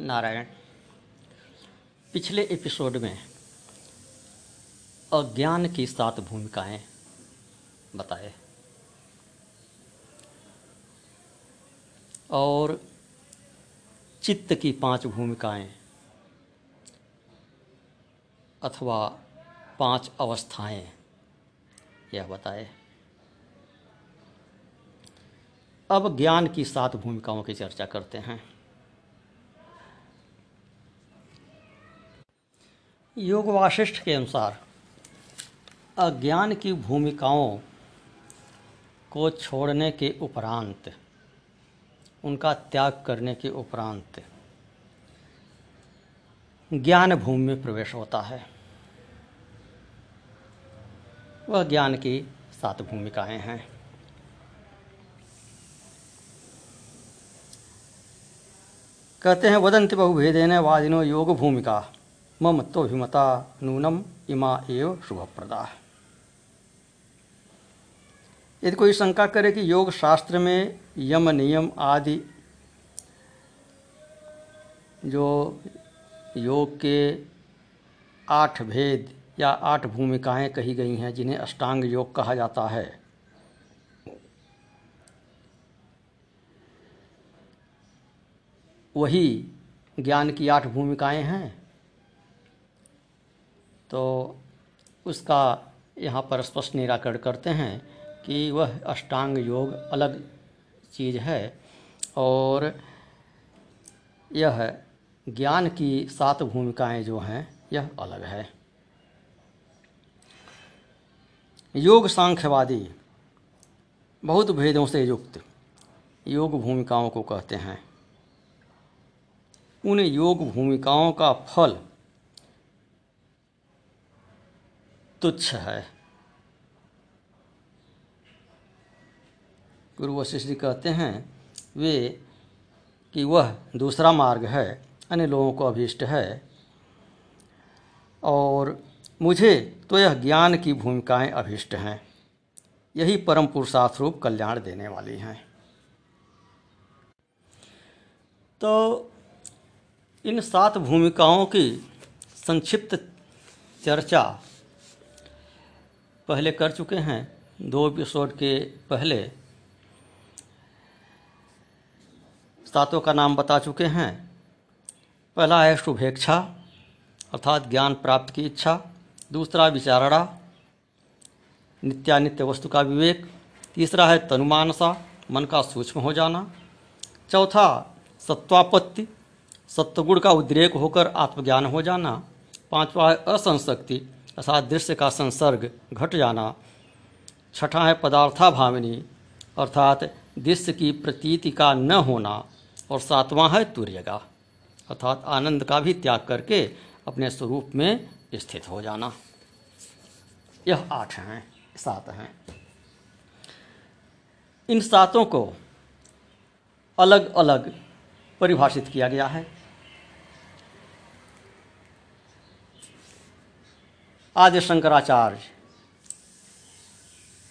नारायण, पिछले एपिसोड में अज्ञान की सात भूमिकाएँ बताए। और चित्त की पाँच भूमिकाएँ अथवा पाँच अवस्थाएँ यह बताए। अब ज्ञान की सात भूमिकाओं की चर्चा करते हैं। योग वाशिष्ठ के अनुसार अज्ञान की भूमिकाओं को छोड़ने के उपरांत, उनका त्याग करने के उपरांत ज्ञान भूमि में प्रवेश होता है। वह ज्ञान की सात भूमिकाएँ हैं। कहते हैं वदंति बहुभेदेन वादिनो योग भूमिका। मम तो अभिमता नूनम इमा एव शुभप्रदा। यदि कोई शंका करे कि योग शास्त्र में यम नियम आदि जो योग के आठ भेद या आठ भूमिकाएँ कही गई हैं, जिन्हें अष्टांग योग कहा जाता है, वही ज्ञान की आठ भूमिकाएँ हैं। तो उसका यहाँ पर स्पष्ट निराकरण करते हैं कि वह अष्टांग योग अलग चीज़ है और यह ज्ञान की सात भूमिकाएँ जो हैं, यह अलग है। योग सांख्यवादी बहुत भेदों से युक्त योग भूमिकाओं को कहते हैं। उन योग भूमिकाओं का फल तुच्छ है। गुरु वशिष्ठ जी कहते हैं, वे कि वह दूसरा मार्ग है, अन्य लोगों को अभीष्ट है। और मुझे तो यह ज्ञान की भूमिकाएँ अभीष्ट हैं। यही परम पुरुषार्थ रूप कल्याण देने वाली हैं। तो इन सात भूमिकाओं की संक्षिप्त चर्चा पहले कर चुके हैं, दो एपिसोड के पहले। सातों का नाम बता चुके हैं। पहला है शुभेच्छा, अर्थात ज्ञान प्राप्त की इच्छा। दूसरा विचारणा, नित्यानित्य वस्तु का विवेक। तीसरा है तनुमानसा, मन का सूक्ष्म हो जाना। चौथा, सत्वापत्ति, सत्वगुण का उद्रेक होकर आत्मज्ञान हो जाना। पांचवा है असंशक्ति अर्थात दृश्य का संसर्ग घट जाना छठा है पदार्था भावनी, अर्थात दृश्य की प्रतीति का न होना और सातवां है तुर्यगा, अर्थात आनंद का भी त्याग करके अपने स्वरूप में स्थित हो जाना। यह आठ हैं, सात हैं। इन सातों को अलग अलग परिभाषित किया गया है। आदि शंकराचार्य,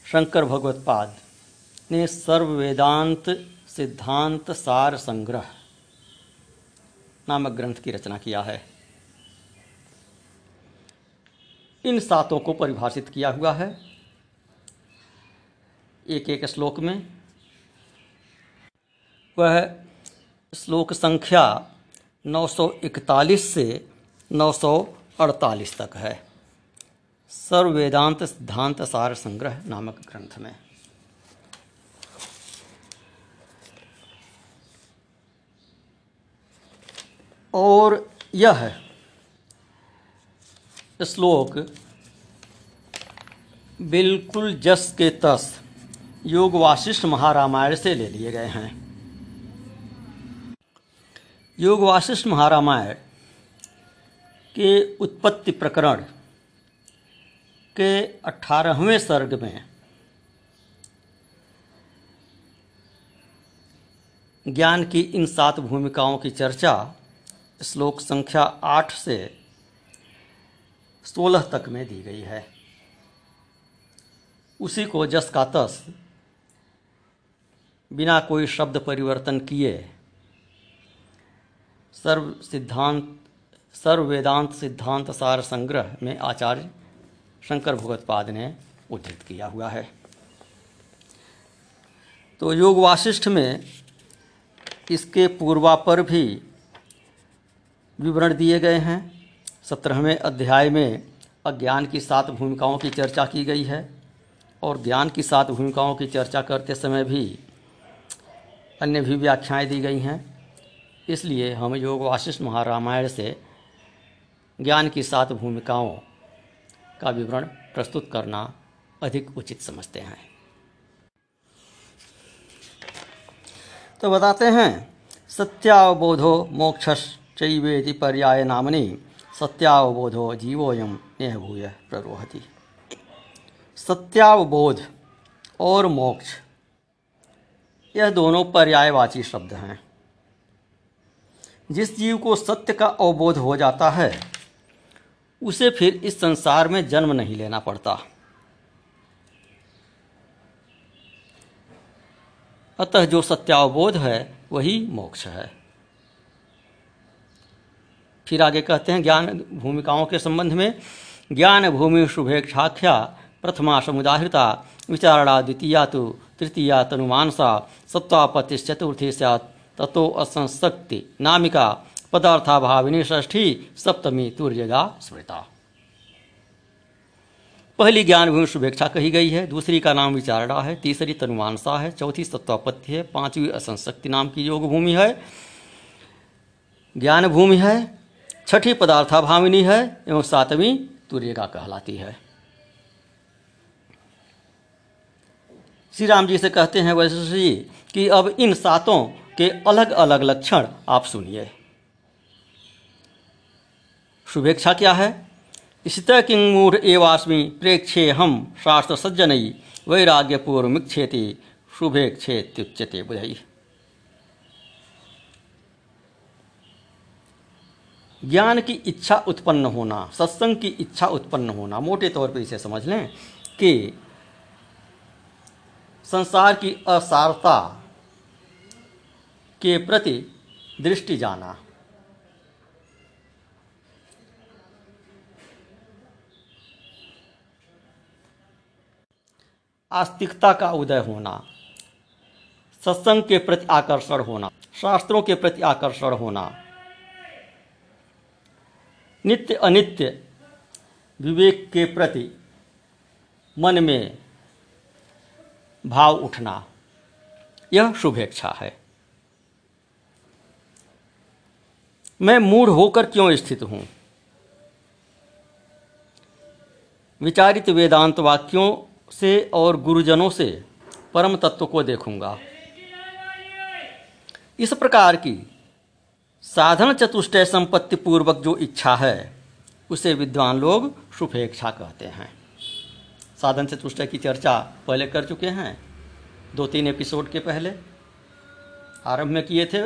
शंकर भगवत्पाद ने सर्व वेदांत सिद्धांत सार संग्रह नामक ग्रंथ की रचना किया है। इन सातों को परिभाषित किया हुआ है। एक एक श्लोक में वह श्लोक संख्या 941 से 948 तक है। सर्व वेदांत सिद्धांत सार संग्रह नामक ग्रंथ में। और यह श्लोक बिल्कुल जस के तस योग वाशिष्ठ महारामायण से ले लिए गए हैं। योग वाशिष्ठ महारामायण के उत्पत्ति प्रकरण के अठारहवें सर्ग में ज्ञान की इन सात भूमिकाओं की चर्चा श्लोक संख्या आठ से सोलह तक में दी गई है। उसी को जस का तस, बिना कोई शब्द परिवर्तन किए, सर्व सिद्धांत, सर्व वेदांत सिद्धांत सार संग्रह में आचार्य शंकर भगवतपाद ने उद्धृत किया हुआ है। तो योग वाशिष्ठ में इसके पूर्वापर भी विवरण दिए गए हैं। सत्रहवें अध्याय में अज्ञान की सात भूमिकाओं की चर्चा की गई है और ज्ञान की सात भूमिकाओं की चर्चा करते समय भी अन्य भी व्याख्याएँ दी गई हैं। इसलिए हम योग वाशिष्ठ महारामायण से ज्ञान की सात भूमिकाओं का विवरण प्रस्तुत करना अधिक उचित समझते हैं। तो बताते हैं, सत्यावबोधो मोक्षश्चैवेति पर्याय नामनी सत्यावबोधो जीवोयम नेह भूय प्ररोहति। सत्यावबोध और मोक्ष, यह दोनों पर्यायवाची शब्द हैं। जिस जीव को सत्य का अवबोध हो जाता है उसे फिर इस संसार में जन्म नहीं लेना पड़ता। अतः जो सत्यावबोध है, वही मोक्ष है। फिर आगे कहते हैं, ज्ञान भूमिकाओं के संबंध में, ज्ञान भूमि शुभेक्षाख्या, प्रथमा समुदाहृता, विचारणा द्वितीया तो तृतीया तनुमानसा सत्वापत्तिश्चतुर्थी सैत् ततो असंशक्ति नामिका पदार्थाभाविनी षष्ठी सप्तमी तुर्यगा स्मृता। पहली ज्ञान भूमि शुभेच्छा कही गई है, दूसरी का नाम विचारणा है, तीसरी तनुमानसा है, चौथी सत्वापत्ति है, पांचवी असंशक्ति नाम की योग भूमि है। ज्ञान भूमि है, छठी पदार्थाभाविनी है, एवं सातवीं तुर्यगा कहलाती है। श्री राम जी से कहते हैं वैसे जी कि अब इन सातों के अलग अलग लक्षण आप सुनिए। शुभेच्छा क्या है? किंग मूढ़ एवास्मी प्रेक्षे हम, शास्त्र सज्जनई मिक्षेति शुभेक्षेत्युच्यते बुझई ज्ञान की इच्छा उत्पन्न होना, सत्संग की इच्छा उत्पन्न होना, मोटे तौर पर इसे समझ लें कि संसार की असारता के प्रति दृष्टि जाना आस्तिकता का उदय होना, सत्संग के प्रति आकर्षण होना, शास्त्रों के प्रति आकर्षण होना, नित्य अनित्य विवेक के प्रति मन में भाव उठना, यह शुभेच्छा है। मैं मूढ़ होकर क्यों स्थित हूँ? विचारित वेदांत वाक्यों से और गुरुजनों से परम तत्व को देखूँगा। इस प्रकार की साधन चतुष्टय संपत्ति पूर्वक जो इच्छा है, उसे विद्वान लोग शुभेच्छा कहते हैं। साधन चतुष्टय की चर्चा पहले कर चुके हैं, दो तीन एपिसोड के पहले। आरंभ में किए थे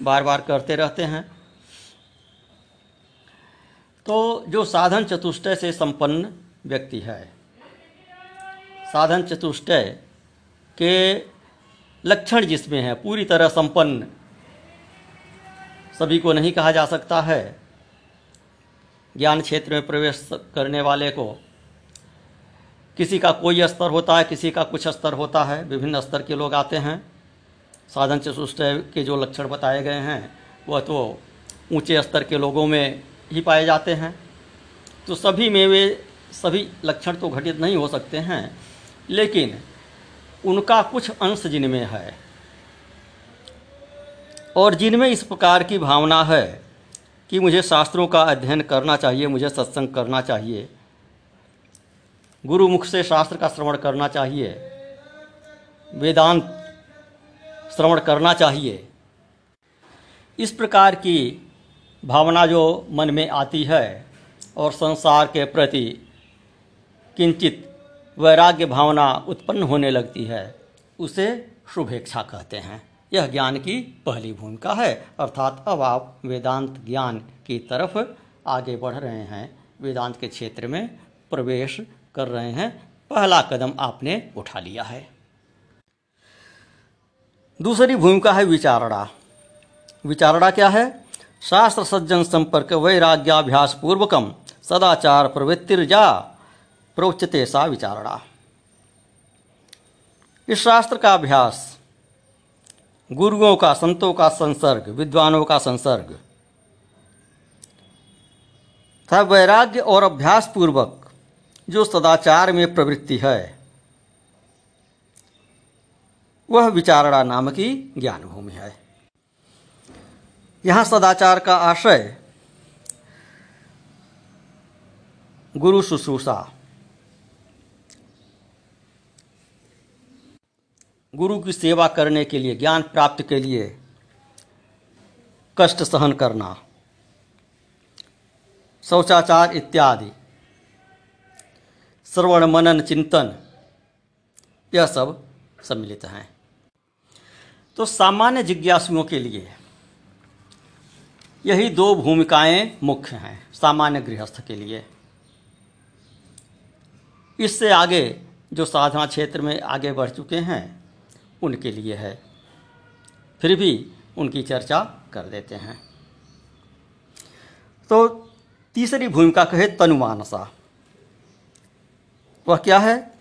बार बार करते रहते हैं। तो जो साधन चतुष्टय से संपन्न व्यक्ति है साधन चतुष्टय के लक्षण जिसमें है, पूरी तरह संपन्न। सभी को नहीं कहा जा सकता है। ज्ञान क्षेत्र में प्रवेश करने वाले को किसी का कोई स्तर होता है, किसी का कुछ स्तर होता है। विभिन्न स्तर के लोग आते हैं। साधन चतुष्टय के जो लक्षण बताए गए हैं, वह तो ऊँचे स्तर के लोगों में ही पाए जाते हैं। तो सभी में वे, सभी लक्षण तो घटित नहीं हो सकते हैं। लेकिन उनका कुछ अंश जिनमें है और जिनमें इस प्रकार की भावना है कि मुझे शास्त्रों का अध्ययन करना चाहिए, मुझे सत्संग करना चाहिए, गुरुमुख से शास्त्र का श्रवण करना चाहिए, वेदांत श्रवण करना चाहिए, इस प्रकार की भावना जो मन में आती है और संसार के प्रति किंचित वैराग्य भावना उत्पन्न होने लगती है, उसे शुभेच्छा कहते हैं। यह ज्ञान की पहली भूमिका है। अर्थात अब आप वेदांत ज्ञान की तरफ़ आगे बढ़ रहे हैं। वेदांत के क्षेत्र में प्रवेश कर रहे हैं। पहला कदम आपने उठा लिया है। दूसरी भूमिका है विचारणा। विचारणा क्या है? शास्त्र सज्जन संपर्क वैराग्याभ्यास पूर्वकम सदाचार प्रवृत्तिर्जा प्रोच्यते सा विचारणा। इस शास्त्र का अभ्यास, गुरुओं का, संतों का संसर्ग, विद्वानों का संसर्ग, तथा वैराग्य और अभ्यास पूर्वक जो सदाचार में प्रवृत्ति है, वह विचारणा नाम की ज्ञान भूमि है। यहाँ सदाचार का आशय, गुरु शुश्रूषा गुरु की सेवा करने के लिए, ज्ञान प्राप्त के लिए कष्ट सहन करना, शौचाचार इत्यादि, श्रवण, मनन, चिंतन, यह सब सम्मिलित हैं। तो सामान्य जिज्ञासुओं के लिए यही दो भूमिकाएँ मुख्य हैं, सामान्य गृहस्थ के लिए। इससे आगे जो साधना क्षेत्र में आगे बढ़ चुके हैं उनके लिए है। फिर भी उनकी चर्चा कर देते हैं। तो तीसरी भूमिका कहे तनुमानसा। वह क्या है?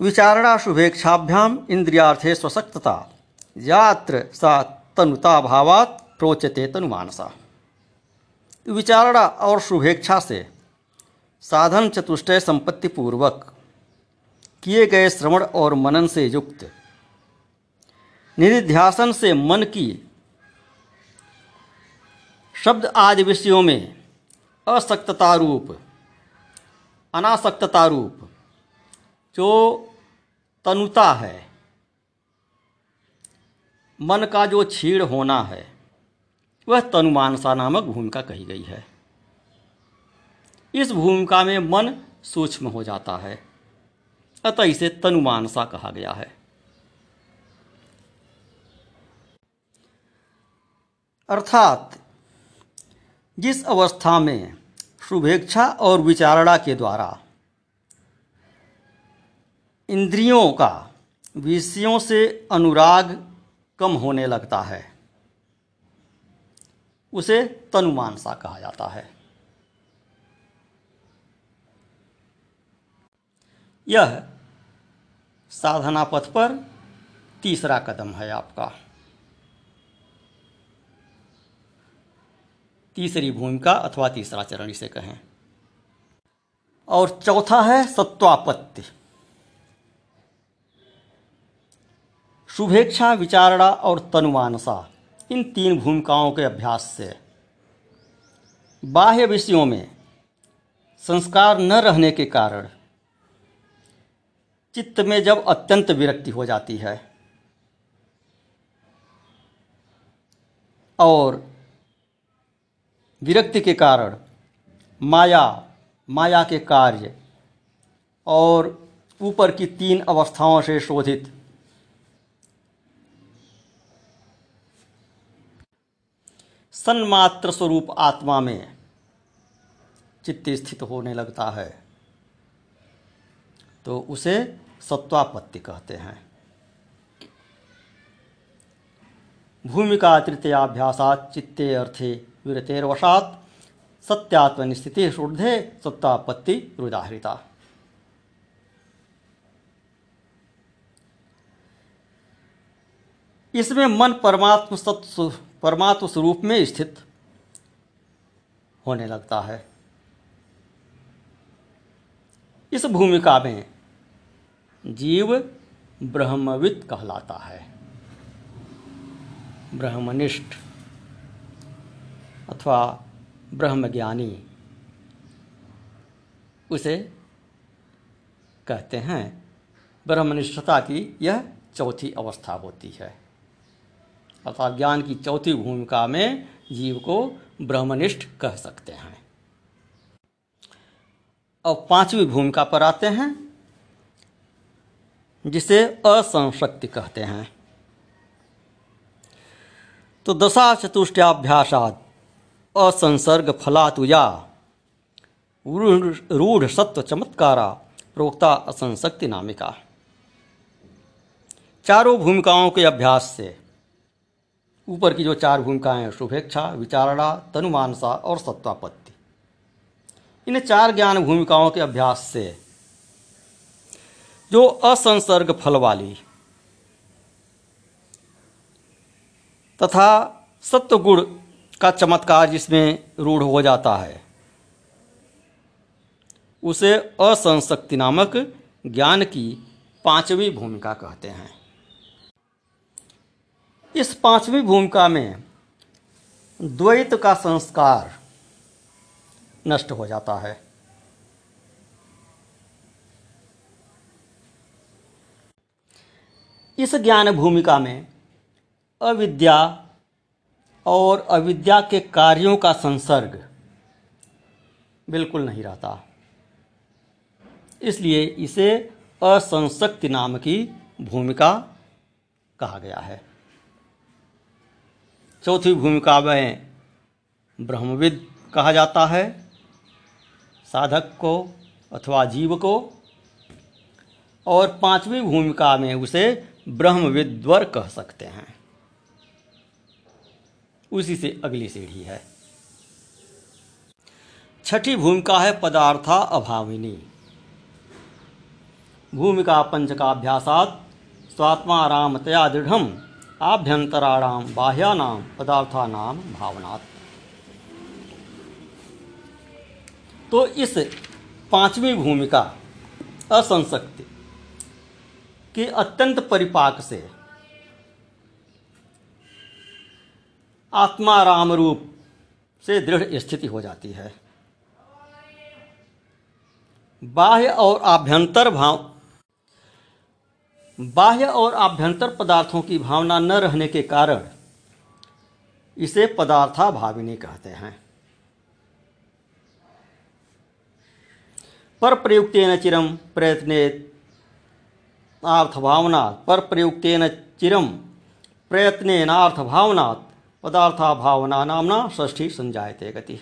विचारणा शुभेक्षाभ्याम इंद्रियार्थे स्वशक्तता यात्र सा तनुता भावात प्रोचते तनुमानसा। विचारणा और शुभेच्छा से साधन चतुष्टय संपत्ति पूर्वक किए गए श्रवण और मनन से युक्त। निधिध्यासन से मन की शब्द आदि विषयों में असक्तता रूप, अनासक्तता रूप, जो तनुता है, मन का जो छीड़ होना है, वह तनुमानसा नामक भूमिका कही गई है। इस भूमिका में मन सूक्ष्म हो जाता है। अतः इसे तनुमानसा कहा गया है। अर्थात, जिस अवस्था में शुभेच्छा और विचारणा के द्वारा इंद्रियों का विषयों से अनुराग कम होने लगता है, उसे तनुमानसा कहा जाता है। यह साधना पथ पर तीसरा कदम है आपका। तीसरी भूमिका अथवा तीसरा चरण इसे कहें। और चौथा है सत्वापत्ति। शुभेच्छा, विचारणा और तनुमानसा, इन तीन भूमिकाओं के अभ्यास से। बाह्य विषयों में संस्कार न रहने के कारण चित्त में जब अत्यंत विरक्ति हो जाती है और विरक्ति के कारण माया माया के कार्य और ऊपर की तीन अवस्थाओं से शोधित सन्मात्र स्वरूप आत्मा में चित्त स्थित होने लगता है। तो उसे सत्वापत्ति कहते हैं। भूमिका तृतीयाभ्यासात चित्ते अर्थे विरतेर्वशात सत्यात्मनिस्थिति शुद्धे सत्तापत्ति रुदाहृता इसमें मन परमात्म सत्व परमात्म स्वरूप में स्थित होने लगता है। इस भूमिका में जीव ब्रह्मविद कहलाता है। ब्रह्मनिष्ठ अथवा ब्रह्मज्ञानी उसे कहते हैं। ब्रह्मनिष्ठता की यह चौथी अवस्था होती है। अर्थात ज्ञान की चौथी भूमिका में जीव को ब्रह्मनिष्ठ कह सकते हैं। अब पांचवी भूमिका पर आते हैं। जिसे असंशक्ति कहते हैं। तो दशा चतुष्टयाभ्यासाद असंसर्ग फलातुया रूढ़ सत्व चमत्कारा प्रोक्ता असंशक्ति नामिका। चारों भूमिकाओं के अभ्यास से ऊपर की जो चार भूमिकाएँ हैं, शुभेच्छा, विचारणा, तनुमानसा और सत्वापत्ति। इन चार ज्ञान भूमिकाओं के अभ्यास से जो असंसर्ग फल वाली तथा सत्वगुण का चमत्कार जिसमें रूढ़ हो जाता है, उसे असंशक्ति नामक ज्ञान की पांचवी भूमिका कहते हैं। इस पांचवी भूमिका में द्वैत का संस्कार नष्ट हो जाता है। इस ज्ञान भूमिका में अविद्या और अविद्या के कार्यों का संसर्ग बिल्कुल नहीं रहता। इसलिए इसे असंशक्ति नाम की भूमिका कहा गया है। चौथी भूमिका में ब्रह्मविद कहा जाता है, साधक को अथवा जीव को, और पांचवी भूमिका में उसे ब्रह्मविद्वर कह सकते हैं। उसी से अगली सीढ़ी है। छठी भूमिका है पदार्था अभाविनी। भूमिका पंचकाभ्यासात स्वात्मारामतया दृढ़ आभ्यंतराणाम बाह्यानाम पदार्थानाम भावनात्। तो इस पांचवी भूमिका असंशक्ति के अत्यंत परिपाक से। आत्मा राम रूप से दृढ़ स्थिति हो जाती है। बाह्य और आभ्यंतर भाव, बाह्य और आभ्यंतर पदार्थों की भावना न रहने के कारण इसे पदार्था भाविनी कहते हैं। पर प्रयुक्तेन चिरम प्रयत्ने भावना पर प्रयुक्तेन चिरम प्रयत्नेनार्थ भावना पदार्था भावना नामना षष्ठी संजायते गति।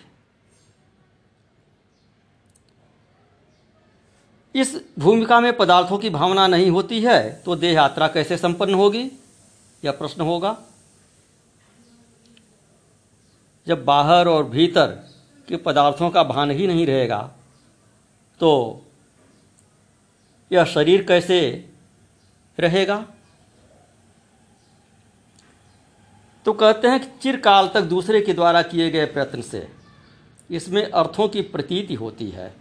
इस भूमिका में पदार्थों की भावना नहीं होती है तो देह यात्रा कैसे संपन्न होगी? यह प्रश्न होगा। जब बाहर और भीतर के पदार्थों का भान ही नहीं रहेगा तो यह शरीर कैसे रहेगा। तो कहते हैं कि चिरकाल तक दूसरे के द्वारा किए गए प्रयत्न से इसमें अर्थों की प्रतीति होती है।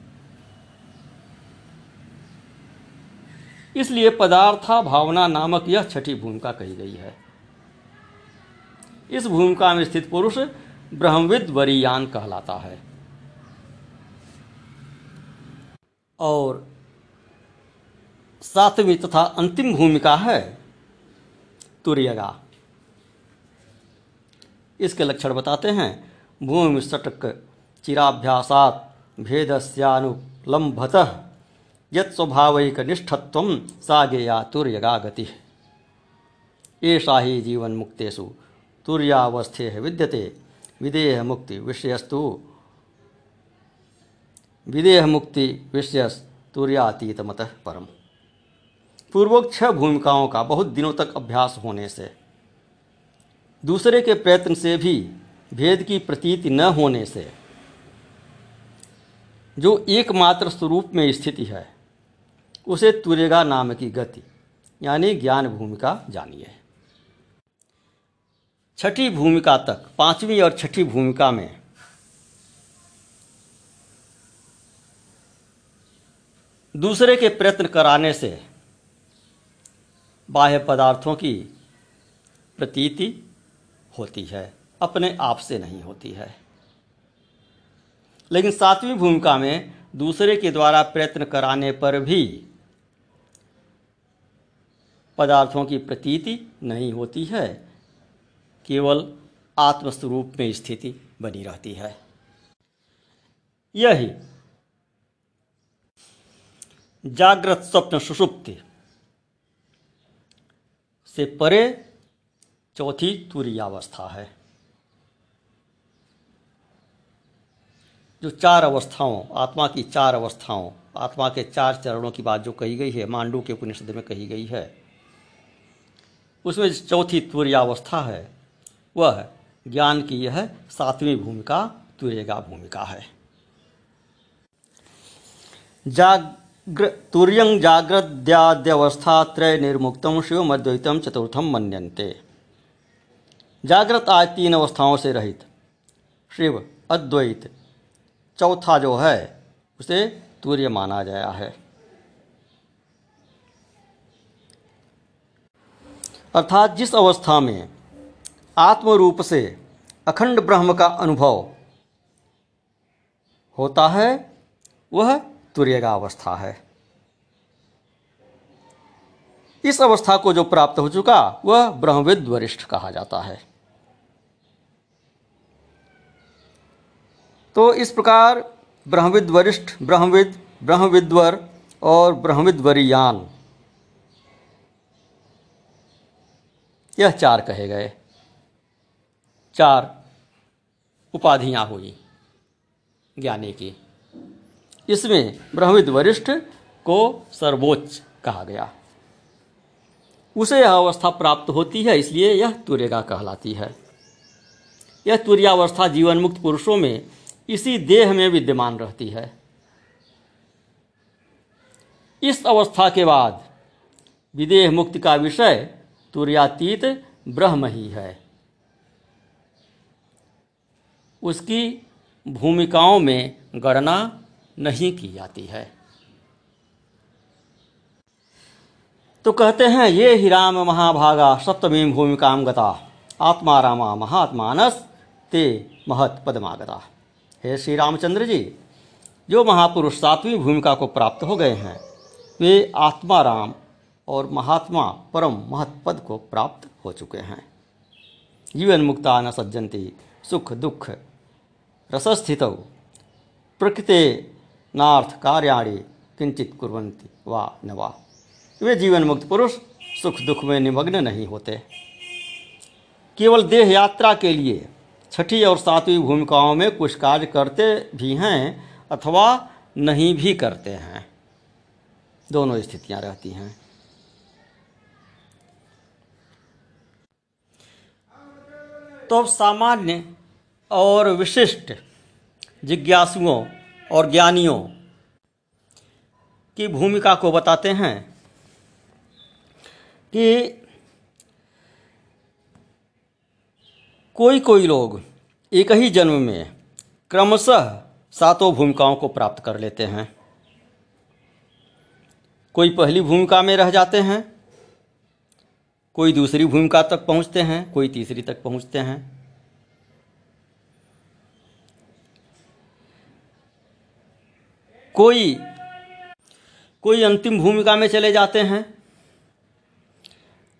इसलिए पदार्था भावना नामक यह छठी भूमिका कही गई है। इस भूमिका में स्थित पुरुष ब्रह्मविद वरियान कहलाता है। और सातवीं तथा अंतिम भूमिका है। तुर्यगा। इसके लक्षण बताते हैं। भूमि सटक चिराभ्यासात भेदस्यानुलंभत यत स्वाभाविक निष्ठत्व तुर्यगा गति। ही जीवन मुक्तेषु तुर्यावस्थे विद्यते। विदेह मुक्ति विषयस्तु विदेह मुक्ति विषयस तुर्यातीत मत परम। पूर्वोक्त छह भूमिकाओं का बहुत दिनों तक अभ्यास होने से, दूसरे के प्रयत्न से भी भेद की प्रतीति न होने से, जो एकमात्र स्वरूप में स्थिति है, उसे तुरेगा नाम की गति, यानी ज्ञान भूमिका जानिए। छठी भूमिका तक, पांचवी और छठी भूमिका में, दूसरे के प्रयत्न कराने से बाह्य पदार्थों की प्रतीति होती है, अपने आप से नहीं होती है। लेकिन सातवीं भूमिका में दूसरे के द्वारा प्रयत्न कराने पर भी पदार्थों की प्रतीति नहीं होती है, केवल आत्मस्वरूप में स्थिति बनी रहती है। यही जागृत स्वप्न सुषुप्ति से परे चौथी तुरीयावस्था है। जो चार अवस्थाओं, आत्मा की चार अवस्थाओं, आत्मा के चार चरणों की बात जो कही गई है, मांडू के उपनिषद में कही गई है, उसमें चौथी तुरीयावस्था है, वह ज्ञान की यह सातवीं भूमिका, तुरेगा भूमिका है। जाग्र तुर्यं जाग्रद्याद्यवस्था त्रय निर्मुक्तम शिव अद्वैतम चतुर्थम मनंते जागृत आज तीन अवस्थाओं से रहित। शिव अद्वैत, चौथा जो है, उसे तूर्य माना गया है। अर्थात जिस अवस्था में आत्म रूप से अखंड ब्रह्म का अनुभव होता है, वह तुर्यगा अवस्था है। इस अवस्था को जो प्राप्त हो चुका, वह ब्रह्मविद वरिष्ठ कहा जाता है। तो इस प्रकार ब्रह्मविद वरिष्ठ, ब्रह्मविद, ब्रह्मविद्वर और ब्रह्मविद वरियान यह चार कहे गए। चार उपाधियाँ हुई ज्ञानी की। इसमें ब्रह्मविद वरिष्ठ को सर्वोच्च कहा गया। उसे यह अवस्था प्राप्त होती है, इसलिए यह तुर्यगा कहलाती है। यह तुर्यावस्था जीवन मुक्त पुरुषों में इसी देह में विद्यमान रहती है। इस अवस्था के बाद विदेह मुक्ति का विषय तुर्यातीत ब्रह्म ही है। उसकी भूमिकाओं में गणना नहीं की जाती है। तो कहते हैं, ये ही राम महाभागा सप्तमी भूमिका गता आत्मा रामा महात्मानस ते महत पदमागता। हे श्री रामचंद्र जी, जो महापुरुष सातवीं भूमिका को प्राप्त हो गए हैं, वे आत्मा राम और महात्मा परम महत्पद को प्राप्त हो चुके हैं। जीवन मुक्ता न सज्जंती सुख दुख रसस्थित, प्रकृति नार्थ कार्याणी किंचित कुरंती वा न वा। वे जीवन मुक्त पुरुष सुख दुख में निमग्न नहीं होते। केवल देह यात्रा के लिए छठी और सातवीं भूमिकाओं में कुछ कार्य करते भी हैं अथवा नहीं भी करते हैं। दोनों स्थितियाँ रहती हैं। तो सामान्य और विशिष्ट जिज्ञासुओं और ज्ञानियों की भूमिका को बताते हैं कि कोई कोई लोग एक ही जन्म में क्रमशः सातों भूमिकाओं को प्राप्त कर लेते हैं। कोई पहली भूमिका में रह जाते हैं, कोई दूसरी भूमिका तक पहुँचते हैं, कोई तीसरी तक पहुँचते हैं। कोई कोई अंतिम भूमिका में चले जाते हैं?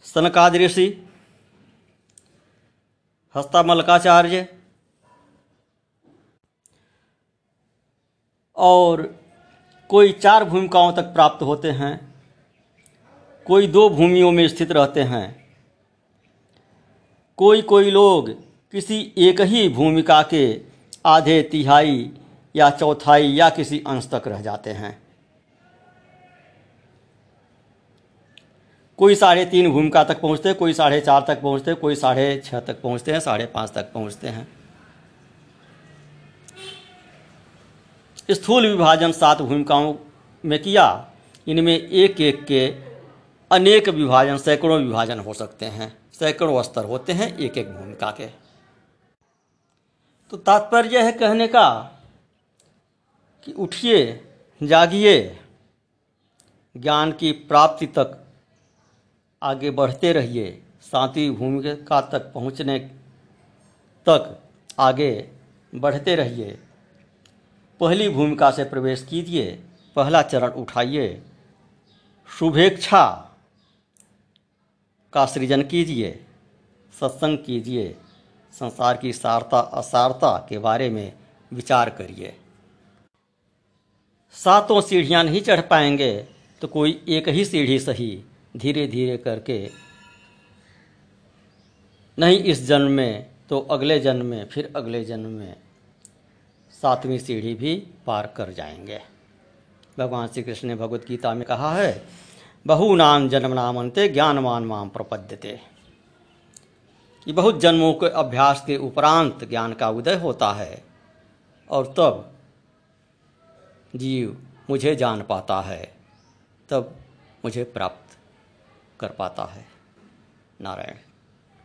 सनकाद ऋषि हस्तामलकाचार्य और कोई चार भूमिकाओं तक प्राप्त होते हैं, कोई दो भूमियों में स्थित रहते हैं। कोई कोई लोग किसी एक ही भूमिका के आधे तिहाई या चौथाई या किसी अंश तक रह जाते हैं। कोई साढ़े तीन भूमिका तक पहुँचते हैं, कोई साढ़े चार तक पहुँचते हैं, कोई साढ़े छः तक पहुँचते हैं, साढ़े पाँच तक पहुँचते हैं। स्थूल विभाजन सात भूमिकाओं में किया, इनमें एक एक के अनेक विभाजन, सैकड़ों विभाजन हो सकते हैं, सैकड़ों स्तर होते हैं एक एक भूमिका के। तो तात्पर्य है कहने का कि उठिए, जागिए। ज्ञान की प्राप्ति तक आगे बढ़ते रहिए। शांति भूमिका तक पहुँचने तक आगे बढ़ते रहिए। पहली भूमिका से प्रवेश कीजिए। पहला चरण उठाइए। शुभेच्छा का सृजन कीजिए। सत्संग कीजिए। संसार की सारता, असारता के बारे में विचार करिए। सातों सीढ़ियाँ नहीं चढ़ पाएँगे तो कोई एक ही सीढ़ी सही धीरे धीरे करके। नहीं इस जन्म में तो अगले जन्म में, फिर अगले जन्म में सातवीं सीढ़ी भी पार कर जाएँगे। भगवान श्री कृष्ण ने भगवत गीता में कहा है बहुनाम जन्म नाम अंते ज्ञानवान माम प्रपद्यते। बहुत जन्मों के अभ्यास के उपरांत ज्ञान का उदय होता है, और तब जीव मुझे जान पाता है तब मुझे प्राप्त कर पाता है। नारायण।